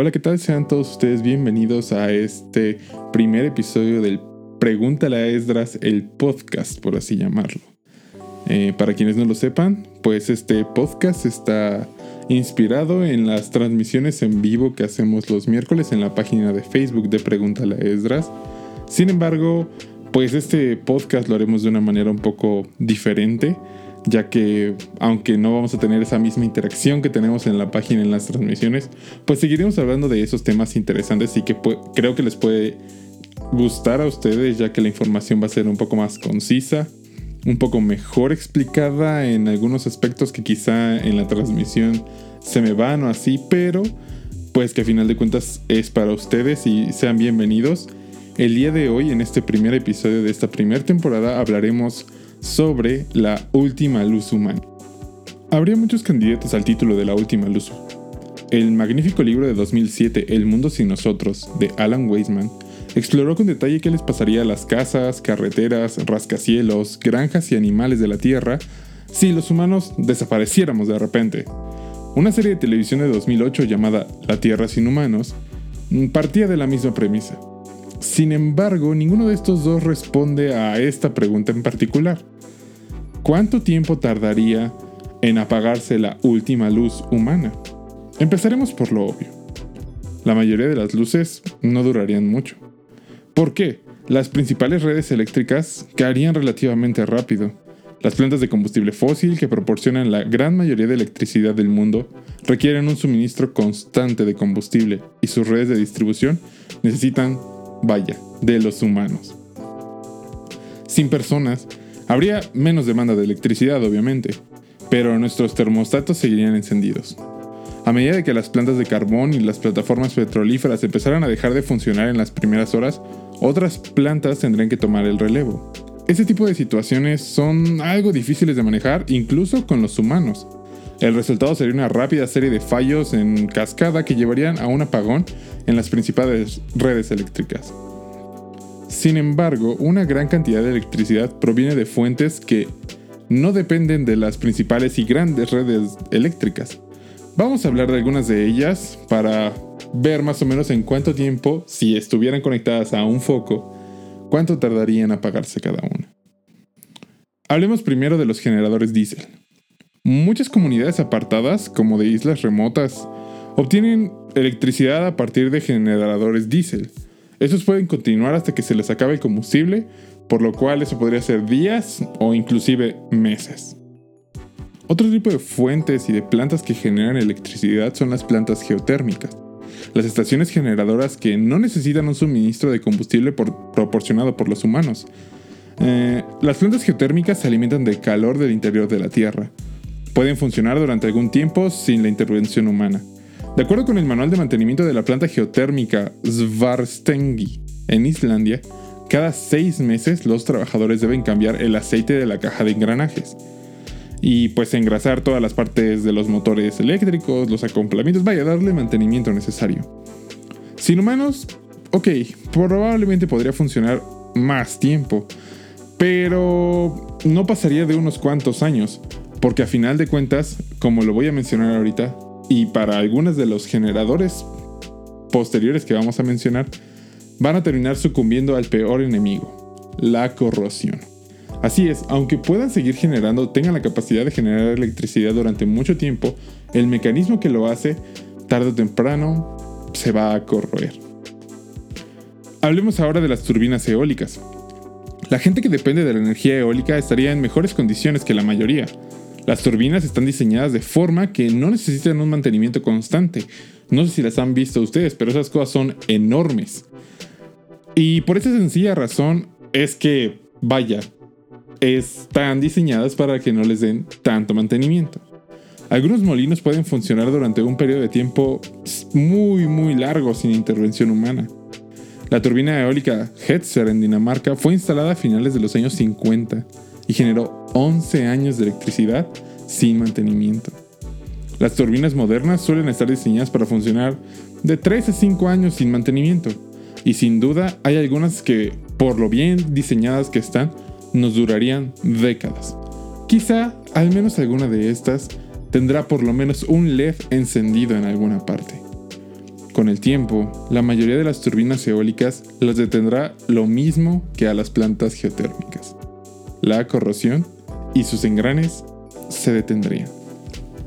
Hola, ¿qué tal? Sean todos ustedes bienvenidos a este primer episodio del Pregúntale a Esdras, el podcast, por así llamarlo. Eh, para quienes no lo sepan, pues este podcast está inspirado en las transmisiones en vivo que hacemos los miércoles en la página de Facebook de Pregúntale a Esdras. Sin embargo, pues este podcast lo haremos de una manera un poco diferente ya que aunque no vamos a tener esa misma interacción que tenemos en la página en las transmisiones, pues seguiremos hablando de esos temas interesantes y que creo que les puede gustar a ustedes, ya que la información va a ser un poco más concisa, un poco mejor explicada en algunos aspectos que quizá en la transmisión se me van o así, pero pues que a final de cuentas es para ustedes y sean bienvenidos. El día de hoy, en este primer episodio de esta primera temporada, hablaremos sobre la última luz humana. Habría muchos candidatos al título de la última luz. El magnífico libro de 2007, El mundo sin nosotros, de Alan Weisman, exploró con detalle qué les pasaría a las casas, carreteras, rascacielos, granjas y animales de la Tierra si los humanos desapareciéramos de repente. Una serie de televisión de 2008 llamada La Tierra sin humanos partía de la misma premisa. Sin embargo, ninguno de estos dos responde a esta pregunta en particular. ¿Cuánto tiempo tardaría en apagarse la última luz humana? Empezaremos por lo obvio. La mayoría de las luces no durarían mucho. ¿Por qué? Las principales redes eléctricas caerían relativamente rápido. Las plantas de combustible fósil que proporcionan la gran mayoría de electricidad del mundo requieren un suministro constante de combustible y sus redes de distribución necesitan vaya, de los humanos. Sin personas, habría menos demanda de electricidad, obviamente, pero nuestros termostatos seguirían encendidos. A medida que las plantas de carbón y las plataformas petrolíferas empezaran a dejar de funcionar en las primeras horas, otras plantas tendrían que tomar el relevo. Este tipo de situaciones son algo difíciles de manejar incluso con los humanos. El resultado sería una rápida serie de fallos en cascada que llevarían a un apagón en las principales redes eléctricas. Sin embargo, una gran cantidad de electricidad proviene de fuentes que no dependen de las principales y grandes redes eléctricas. Vamos a hablar de algunas de ellas para ver más o menos en cuánto tiempo, si estuvieran conectadas a un foco, cuánto tardaría en apagarse cada una. Hablemos primero de los generadores diésel. Muchas comunidades apartadas, como de islas remotas, obtienen electricidad a partir de generadores diésel. Estos pueden continuar hasta que se les acabe el combustible, por lo cual eso podría ser días o inclusive meses. Otro tipo de fuentes y de plantas que generan electricidad son las plantas geotérmicas, las estaciones generadoras que no necesitan un suministro de combustible proporcionado por los humanos. Eh, las plantas geotérmicas se alimentan del calor del interior de la Tierra, pueden funcionar durante algún tiempo sin la intervención humana. De acuerdo con el manual de mantenimiento de la planta geotérmica Svarstengi en Islandia, cada seis meses los trabajadores deben cambiar el aceite de la caja de engranajes y pues engrasar todas las partes de los motores eléctricos, los acoplamientos, vaya, darle mantenimiento necesario. Sin humanos, ok, probablemente podría funcionar más tiempo, pero no pasaría de unos cuantos años, porque a final de cuentas, como lo voy a mencionar ahorita, y para algunos de los generadores posteriores que vamos a mencionar, van a terminar sucumbiendo al peor enemigo, la corrosión. Así es, aunque puedan seguir generando, tengan la capacidad de generar electricidad durante mucho tiempo, el mecanismo que lo hace, tarde o temprano, se va a corroer. Hablemos ahora de las turbinas eólicas. La gente que depende de la energía eólica estaría en mejores condiciones que la mayoría, las turbinas están diseñadas de forma que no necesitan un mantenimiento constante. No sé si las han visto ustedes, pero esas cosas son enormes. Y por esa sencilla razón es que, vaya, están diseñadas para que no les den tanto mantenimiento. Algunos molinos pueden funcionar durante un periodo de tiempo muy muy largo sin intervención humana. La turbina eólica Hetzer en Dinamarca fue instalada a finales de los años 50 y generó 11 años de electricidad sin mantenimiento. Las turbinas modernas suelen estar diseñadas para funcionar de 3 a 5 años sin mantenimiento, y sin duda hay algunas que, por lo bien diseñadas que están, nos durarían décadas. Quizá al menos alguna de estas tendrá por lo menos un LED encendido en alguna parte. Con el tiempo, la mayoría de las turbinas eólicas las detendrá lo mismo que a las plantas geotérmicas. La corrosión y sus engranes se detendrían.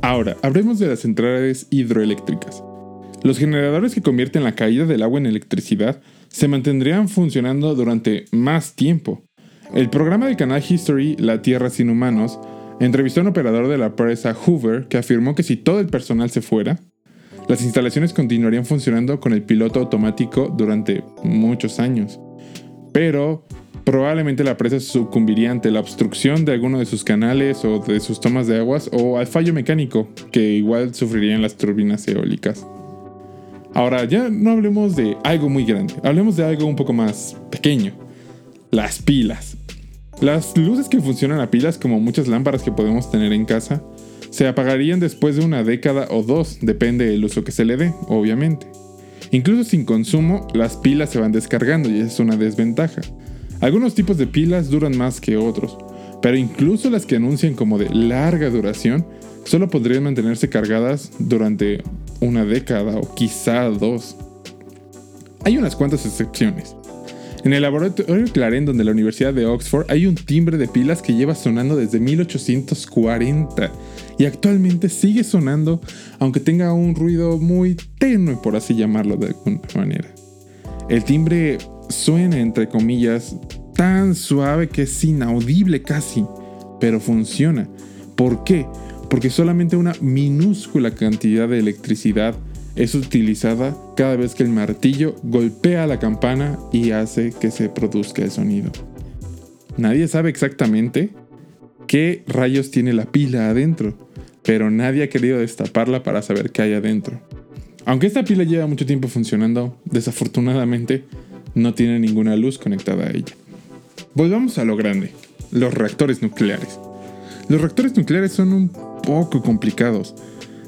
Ahora, hablemos de las centrales hidroeléctricas. Los generadores que convierten la caída del agua en electricidad se mantendrían funcionando durante más tiempo. El programa de canal History La Tierra sin Humanos entrevistó a un operador de la presa Hoover que afirmó que si todo el personal se fuera, las instalaciones continuarían funcionando con el piloto automático durante muchos años. Pero probablemente la presa sucumbiría ante la obstrucción de alguno de sus canales o de sus tomas de aguas o al fallo mecánico que igual sufrirían las turbinas eólicas. Ahora, ya no hablemos de algo muy grande, hablemos de algo un poco más pequeño. Las pilas. Las luces que funcionan a pilas, como muchas lámparas que podemos tener en casa, se apagarían después de una década o dos, depende del uso que se le dé, obviamente. Incluso sin consumo, las pilas se van descargando y es una desventaja. Algunos tipos de pilas duran más que otros, pero incluso las que anuncian como de larga duración solo podrían mantenerse cargadas durante una década o quizá dos. Hay unas cuantas excepciones. En el laboratorio Clarendon de la Universidad de Oxford hay un timbre de pilas que lleva sonando desde 1840 y actualmente sigue sonando aunque tenga un ruido muy tenue por así llamarlo de alguna manera. El timbre suena entre comillas tan suave que es inaudible casi, pero funciona. ¿Por qué? porque solamente una minúscula cantidad de electricidad es utilizada cada vez que el martillo golpea la campana y hace que se produzca el sonido. Nadie sabe exactamente qué rayos tiene la pila adentro, pero nadie ha querido destaparla para saber qué hay adentro. Aunque esta pila lleva mucho tiempo funcionando, desafortunadamente no tiene ninguna luz conectada a ella. Volvamos a lo grande, los reactores nucleares. Los reactores nucleares son un poco complicados.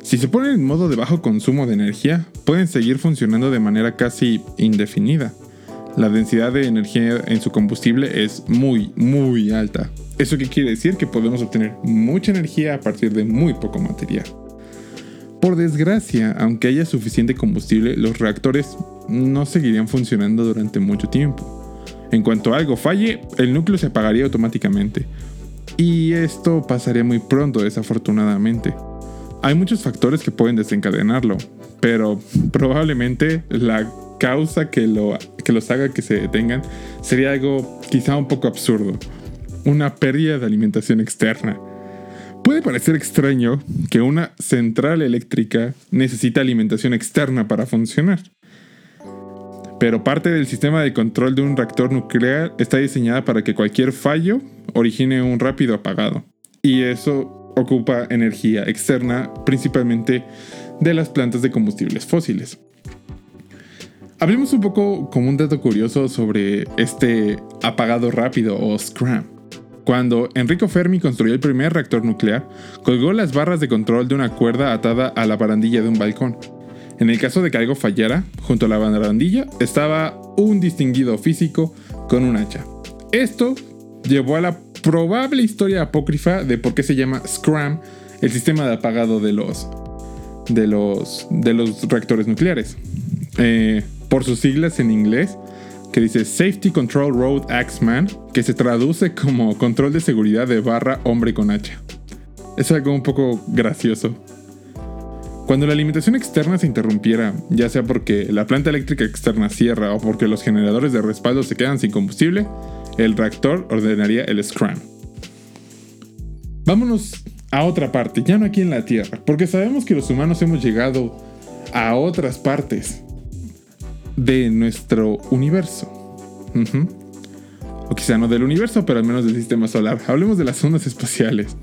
Si se ponen en modo de bajo consumo de energía, pueden seguir funcionando de manera casi indefinida. La densidad de energía en su combustible es muy, muy alta. ¿Eso quiere decir? Que podemos obtener mucha energía a partir de muy poco material. Por desgracia, aunque haya suficiente combustible, los reactores no seguirían funcionando durante mucho tiempo. En cuanto algo falle, el núcleo se apagaría automáticamente, y esto pasaría muy pronto, desafortunadamente. Hay muchos factores que pueden desencadenarlo, pero probablemente la causa que, lo, que los haga que se detengan sería algo quizá un poco absurdo. Una pérdida de alimentación externa. Puede parecer extraño que una central eléctrica necesita alimentación externa para funcionar. Pero parte del sistema de control de un reactor nuclear está diseñada para que cualquier fallo origine un rápido apagado. Y eso ocupa energía externa, principalmente de las plantas de combustibles fósiles. Hablemos un poco como un dato curioso sobre este apagado rápido o SCRAM. Cuando Enrico Fermi construyó el primer reactor nuclear, colgó las barras de control de una cuerda atada a la barandilla de un balcón. En el caso de que algo fallara, junto a la barandilla estaba un distinguido físico con un hacha. Esto llevó a la probable historia apócrifa de por qué se llama Scram el sistema de apagado de los, de los, de los reactores nucleares. Eh, por sus siglas en inglés, que dice Safety Control Road Axeman, que se traduce como control de seguridad de barra hombre con hacha. Es algo un poco gracioso. Cuando la alimentación externa se interrumpiera, ya sea porque la planta eléctrica externa cierra o porque los generadores de respaldo se quedan sin combustible, el reactor ordenaría el Scram. Vámonos a otra parte, ya no aquí en la Tierra, porque sabemos que los humanos hemos llegado a otras partes de nuestro universo. O quizá no del universo, pero al menos del sistema solar. Hablemos de las ondas espaciales.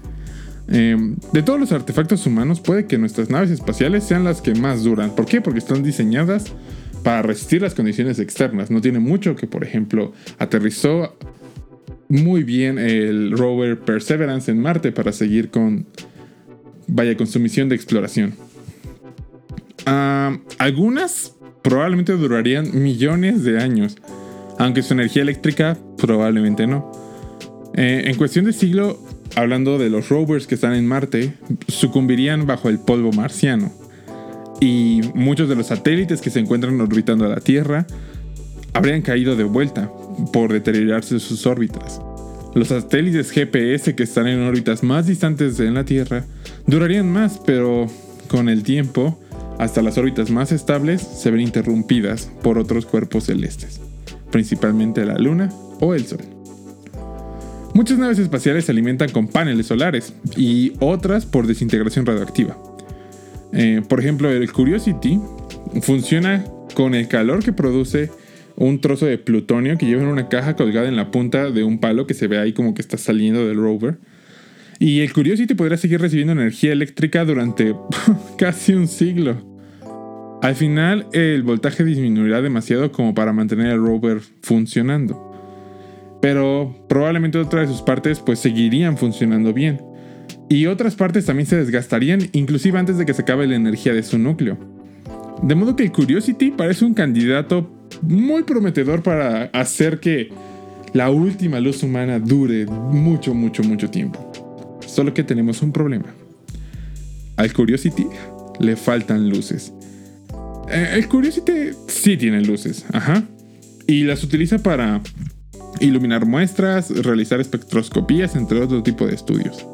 Em, de todos los artefactos humanos, puede que nuestras naves espaciales sean las que más duran. ¿Por qué? Porque están diseñadas para resistir las condiciones externas. No tiene mucho que, por ejemplo, aterrizó muy bien el rover Perseverance en Marte para seguir con, vaya, con su misión de exploración. Algunas probablemente durarían millones de años, aunque su energía eléctrica probablemente no. Eh, en cuestión de siglo, hablando de los rovers que están en Marte, sucumbirían bajo el polvo marciano. y muchos de los satélites que se encuentran orbitando a la Tierra habrían caído de vuelta por deteriorarse sus órbitas. Los satélites GPS que están en órbitas más distantes de la Tierra durarían más, pero con el tiempo, hasta las órbitas más estables se ven interrumpidas por otros cuerpos celestes, principalmente la Luna o el Sol. Muchas naves espaciales se alimentan con paneles solares y otras por desintegración radioactiva. Eh, por ejemplo, el Curiosity funciona con el calor que produce un trozo de plutonio que lleva en una caja colgada en la punta de un palo que se ve ahí como que está saliendo del rover. Y el Curiosity podría seguir recibiendo energía eléctrica durante casi un siglo. Al final, el voltaje disminuirá demasiado como para mantener el rover funcionando. Pero probablemente otras de sus partes pues seguirían funcionando bien. Y otras partes también se desgastarían inclusive antes de que se acabe la energía de su núcleo. De modo que el Curiosity parece un candidato muy prometedor para hacer que la última luz humana dure mucho, mucho, mucho tiempo. Solo que tenemos un problema. Al Curiosity le faltan luces. Eh, el Curiosity sí tiene luces, ajá. Y las utiliza para iluminar muestras, realizar espectroscopías, entre otro tipo de estudios.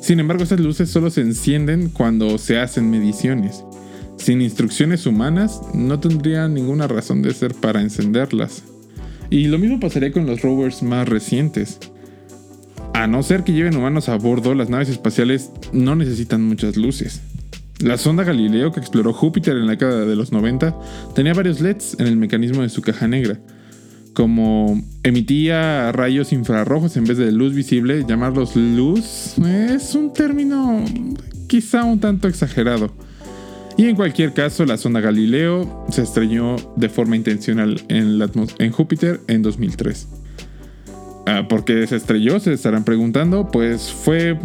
Sin embargo, esas luces solo se encienden cuando se hacen mediciones. Sin instrucciones humanas, no tendría ninguna razón de ser para encenderlas. Y lo mismo pasaría con los rovers más recientes. A no ser que lleven humanos a bordo, las naves espaciales no necesitan muchas luces. La sonda Galileo que exploró Júpiter en la década de los 90 tenía varios LEDs en el mecanismo de su caja negra, como emitía rayos infrarrojos en vez de luz visible, llamarlos luz es un término quizá un tanto exagerado. Y en cualquier caso, la sonda Galileo se estrelló de forma intencional en, Júpiter en 2003. Ah, ¿Por qué se estrelló? Se estarán preguntando. Pues fue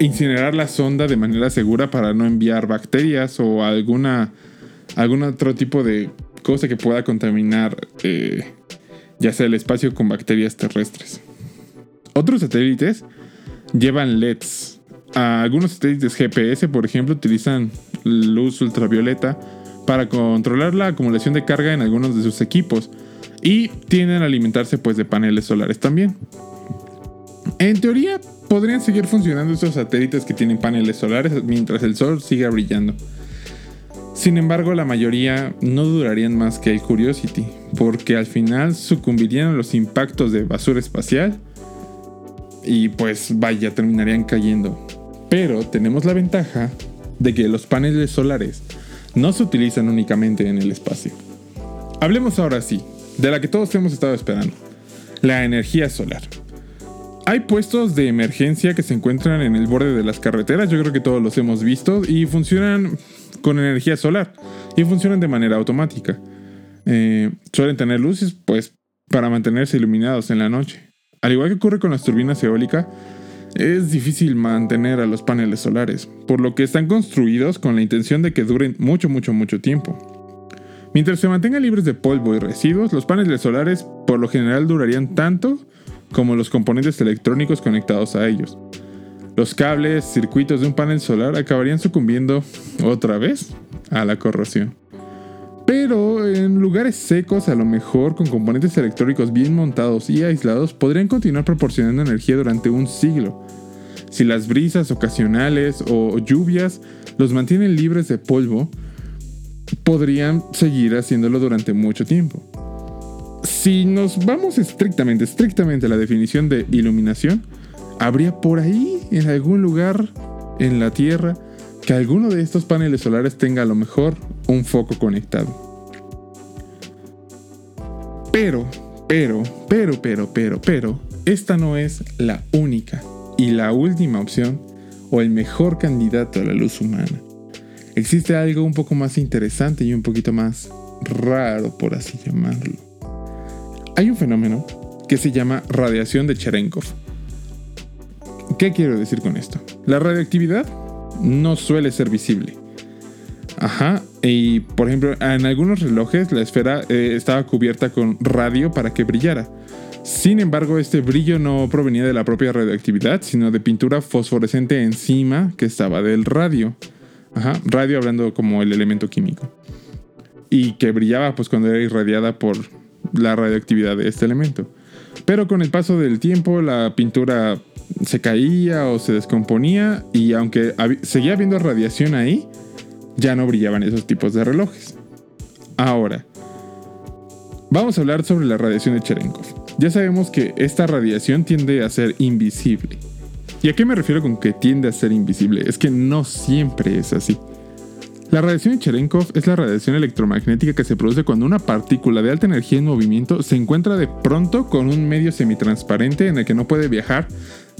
incinerar la sonda de manera segura para no enviar bacterias o alguna algún otro tipo de cosa que pueda contaminar eh, ya sea el espacio con bacterias terrestres. Otros satélites llevan LEDs. Algunos satélites GPS, por ejemplo, utilizan luz ultravioleta para controlar la acumulación de carga en algunos de sus equipos y tienden a alimentarse pues de paneles solares también. En teoría podrían seguir funcionando estos satélites que tienen paneles solares mientras el sol siga brillando. Sin embargo, la mayoría no durarían más que el Curiosity, porque al final sucumbirían a los impactos de basura espacial y pues vaya, terminarían cayendo. Pero tenemos la ventaja de que los paneles solares no se utilizan únicamente en el espacio. Hablemos ahora sí, de la que todos hemos estado esperando, la energía solar. Hay puestos de emergencia que se encuentran en el borde de las carreteras, yo creo que todos los hemos visto, y funcionan con energía solar y funcionan de manera automática. Eh, suelen tener luces, pues, para mantenerse iluminados en la noche. Al igual que ocurre con las turbinas eólicas, es difícil mantener a los paneles solares, por lo que están construidos con la intención de que duren mucho, mucho, mucho tiempo. Mientras se mantengan libres de polvo y residuos, los paneles solares por lo general durarían tanto como los componentes electrónicos conectados a ellos. Los cables, circuitos de un panel solar acabarían sucumbiendo otra vez a la corrosión. Pero en lugares secos, a lo mejor con componentes electrónicos bien montados y aislados, podrían continuar proporcionando energía durante un siglo. Si las brisas ocasionales o lluvias los mantienen libres de polvo, podrían seguir haciéndolo durante mucho tiempo. Si nos vamos estrictamente, estrictamente a la definición de iluminación, habría por ahí, en algún lugar en la Tierra, que alguno de estos paneles solares tenga a lo mejor un foco conectado. Pero, pero, pero, pero, pero, pero, esta no es la única y la última opción o el mejor candidato a la luz humana. Existe algo un poco más interesante y un poquito más raro, por así llamarlo. Hay un fenómeno que se llama radiación de Cherenkov ¿Qué quiero decir con esto? La radioactividad no suele ser visible. Ajá, y por ejemplo, en algunos relojes la esfera eh, estaba cubierta con radio para que brillara. Sin embargo, este brillo no provenía de la propia radioactividad, sino de pintura fosforescente encima que estaba del radio. Ajá, radio hablando como el elemento químico. Y que brillaba pues cuando era irradiada por la radioactividad de este elemento. Pero con el paso del tiempo la pintura se caía o se descomponía y aunque seguía habiendo radiación ahí, ya no brillaban esos tipos de relojes. Ahora, vamos a hablar sobre la radiación de Cherenkov. Ya sabemos que esta radiación tiende a ser invisible. ¿Y a qué me refiero con que tiende a ser invisible? Es que no siempre es así. La radiación de Cherenkov es la radiación electromagnética que se produce cuando una partícula de alta energía en movimiento se encuentra de pronto con un medio semitransparente en el que no puede viajar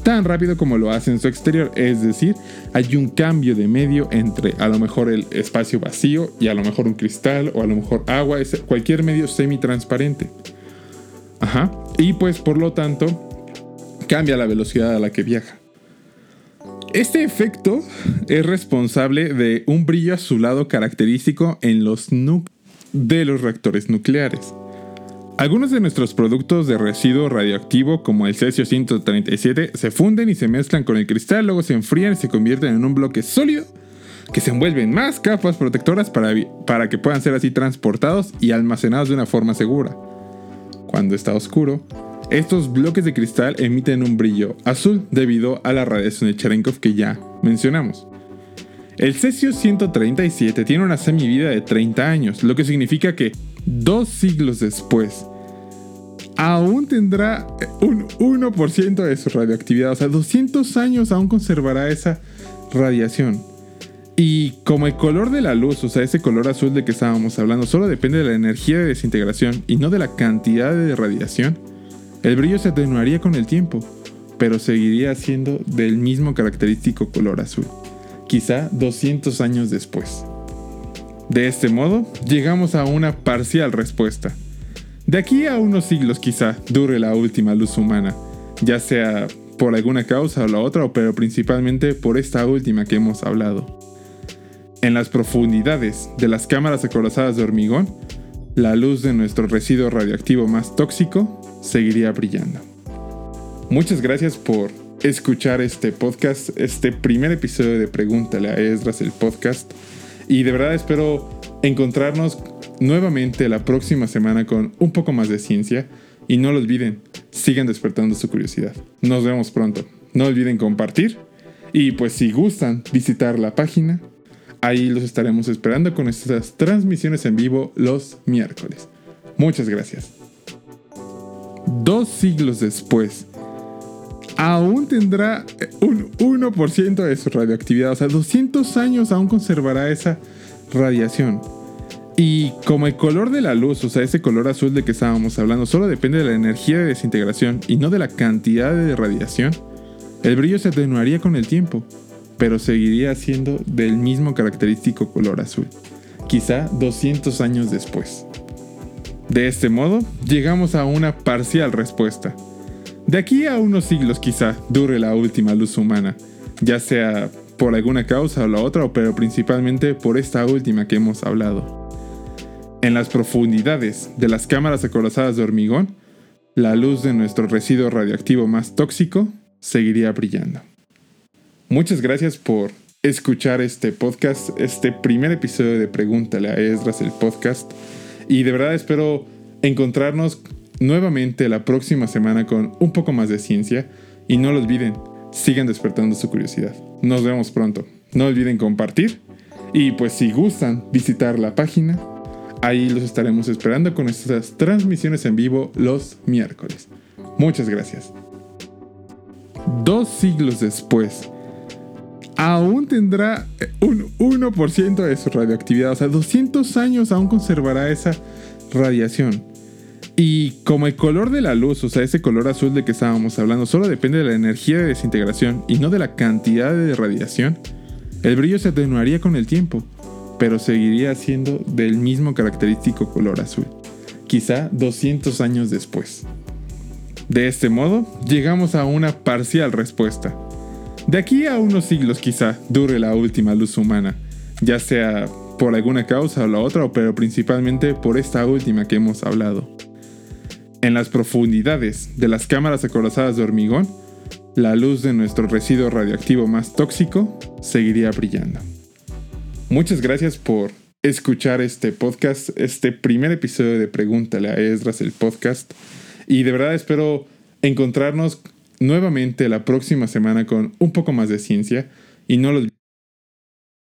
tan rápido como lo hace en su exterior. Es decir, hay un cambio de medio entre a lo mejor el espacio vacío y a lo mejor un cristal o a lo mejor agua, es cualquier medio semitransparente. Ajá. Y pues por lo tanto cambia la velocidad a la que viaja. Este efecto es responsable de un brillo azulado característico en los núcleos de los reactores nucleares. Algunos de nuestros productos de residuo radioactivo, como el cesio 137, se funden y se mezclan con el cristal, luego se enfrían y se convierten en un bloque sólido que se envuelven más capas protectoras para que puedan ser así transportados y almacenados de una forma segura. Cuando está oscuro, estos bloques de cristal emiten un brillo azul debido a la radiación de Cherenkov que ya mencionamos. El cesio 137 tiene una semivida de 30 años, lo que significa que dos siglos después aún tendrá un 1% de su radioactividad, o sea, 200 años aún conservará esa radiación. Y como el color de la luz, o sea, ese color azul de que estábamos hablando, solo depende de la energía de desintegración y no de la cantidad de radiación, el brillo se atenuaría con el tiempo, pero seguiría siendo del mismo característico color azul, quizá 200 años después. De este modo, llegamos a una parcial respuesta. De aquí a unos siglos quizá dure la última luz humana, ya sea por alguna causa o la otra, pero principalmente por esta última que hemos hablado. En las profundidades de las cámaras acorazadas de hormigón, la luz de nuestro residuo radioactivo más tóxico seguiría brillando. Muchas gracias por escuchar este podcast, este primer episodio de Pregúntale a Esdras, el podcast. Y de verdad espero encontrarnos nuevamente la próxima semana con un poco más de ciencia. Y no lo olviden, sigan despertando su curiosidad. Nos vemos pronto. No olviden compartir. Y pues si gustan visitar la página, ahí los estaremos esperando con nuestras transmisiones en vivo los miércoles. Muchas gracias dos siglos después, aún tendrá un 1% de su radioactividad. O sea, 200 años aún conservará esa radiación. Y como el color de la luz, o sea, ese color azul de que estábamos hablando, solo depende de la energía de desintegración y no de la cantidad de radiación, el brillo se atenuaría con el tiempo, pero seguiría siendo del mismo característico color azul, quizá 200 años después. De este modo, llegamos a una parcial respuesta. De aquí a unos siglos quizá dure la última luz humana, ya sea por alguna causa o la otra, pero principalmente por esta última que hemos hablado. En las profundidades de las cámaras acorazadas de hormigón, la luz de nuestro residuo radioactivo más tóxico seguiría brillando. Muchas gracias por escuchar este podcast, este primer episodio de Pregúntale a Esdras, el podcast. Y de verdad espero encontrarnos nuevamente la próxima semana con un poco más de ciencia. Y no lo olviden, sigan despertando su curiosidad. Nos vemos pronto. No olviden compartir. Y pues si gustan visitar la página, ahí los estaremos esperando con nuestras transmisiones en vivo los miércoles. Muchas gracias. Dos siglos después, aún tendrá un 1% de su radioactividad. O sea, 200 años aún conservará esa radiación. Y como el color de la luz, o sea, ese color azul de que estábamos hablando, solo depende de la energía de desintegración y no de la cantidad de radiación, el brillo se atenuaría con el tiempo, pero seguiría siendo del mismo característico color azul, quizá 200 años después. De este modo, llegamos a una parcial respuesta. De aquí a unos siglos quizá dure la última luz humana, ya sea por alguna causa o la otra, pero principalmente por esta última que hemos hablado. En las profundidades de las cámaras acorazadas de hormigón, la luz de nuestro residuo radioactivo más tóxico seguiría brillando. muchas gracias por escuchar este podcast, este primer episodio de Pregúntale a Esdras, el podcast. Y de verdad espero encontrarnos nuevamente la próxima semana con un poco más de ciencia. Y no los